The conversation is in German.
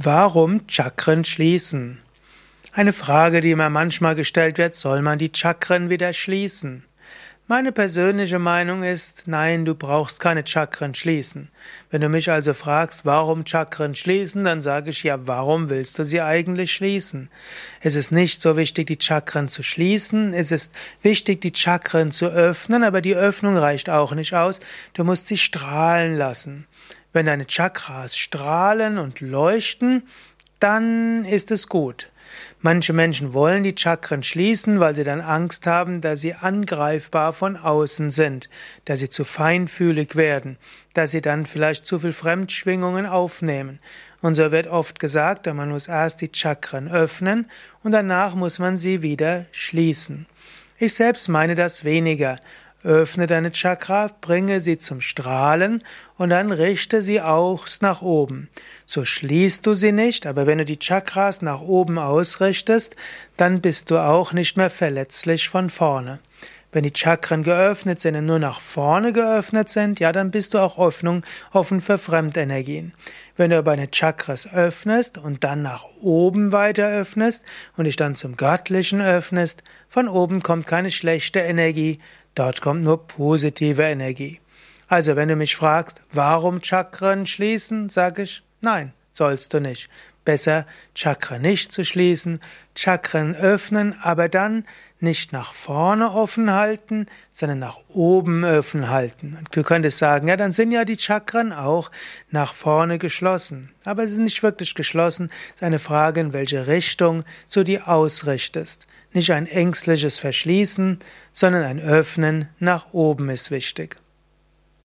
Warum Chakren schließen? Eine Frage, die mir manchmal gestellt wird, soll man die Chakren wieder schließen? Meine persönliche Meinung ist, nein, du brauchst keine Chakren schließen. Wenn du mich also fragst, warum Chakren schließen, dann sage ich ja, warum willst du sie eigentlich schließen? Es ist nicht so wichtig, die Chakren zu schließen, es ist wichtig, die Chakren zu öffnen, aber die Öffnung reicht auch nicht aus, du musst sie strahlen lassen. Wenn deine Chakras strahlen und leuchten, dann ist es gut. Manche Menschen wollen die Chakren schließen, weil sie dann Angst haben, dass sie angreifbar von außen sind, dass sie zu feinfühlig werden, dass sie dann vielleicht zu viel Fremdschwingungen aufnehmen. Und so wird oft gesagt, man muss erst die Chakren öffnen und danach muss man sie wieder schließen. Ich selbst meine das weniger. Öffne deine Chakra, bringe sie zum Strahlen und dann richte sie auch nach oben. So schließt du sie nicht, aber wenn du die Chakras nach oben ausrichtest, dann bist du auch nicht mehr verletzlich von vorne. Wenn die Chakren geöffnet sind und nur nach vorne geöffnet sind, ja, dann bist du auch Öffnung, offen für Fremdenergien. Wenn du aber eine Chakras öffnest und dann nach oben weiter öffnest und dich dann zum Göttlichen öffnest, von oben kommt keine schlechte Energie, dort kommt nur positive Energie. Also, wenn du mich fragst, warum Chakren schließen, sage ich, nein, sollst du nicht. Besser Chakra nicht zu schließen, Chakren öffnen, aber dann nicht nach vorne offen halten, sondern nach oben offen halten. Du könntest sagen, ja, dann sind ja die Chakren auch nach vorne geschlossen. Aber sie sind nicht wirklich geschlossen. Es ist eine Frage, in welche Richtung du die ausrichtest. Nicht ein ängstliches Verschließen, sondern ein Öffnen nach oben ist wichtig.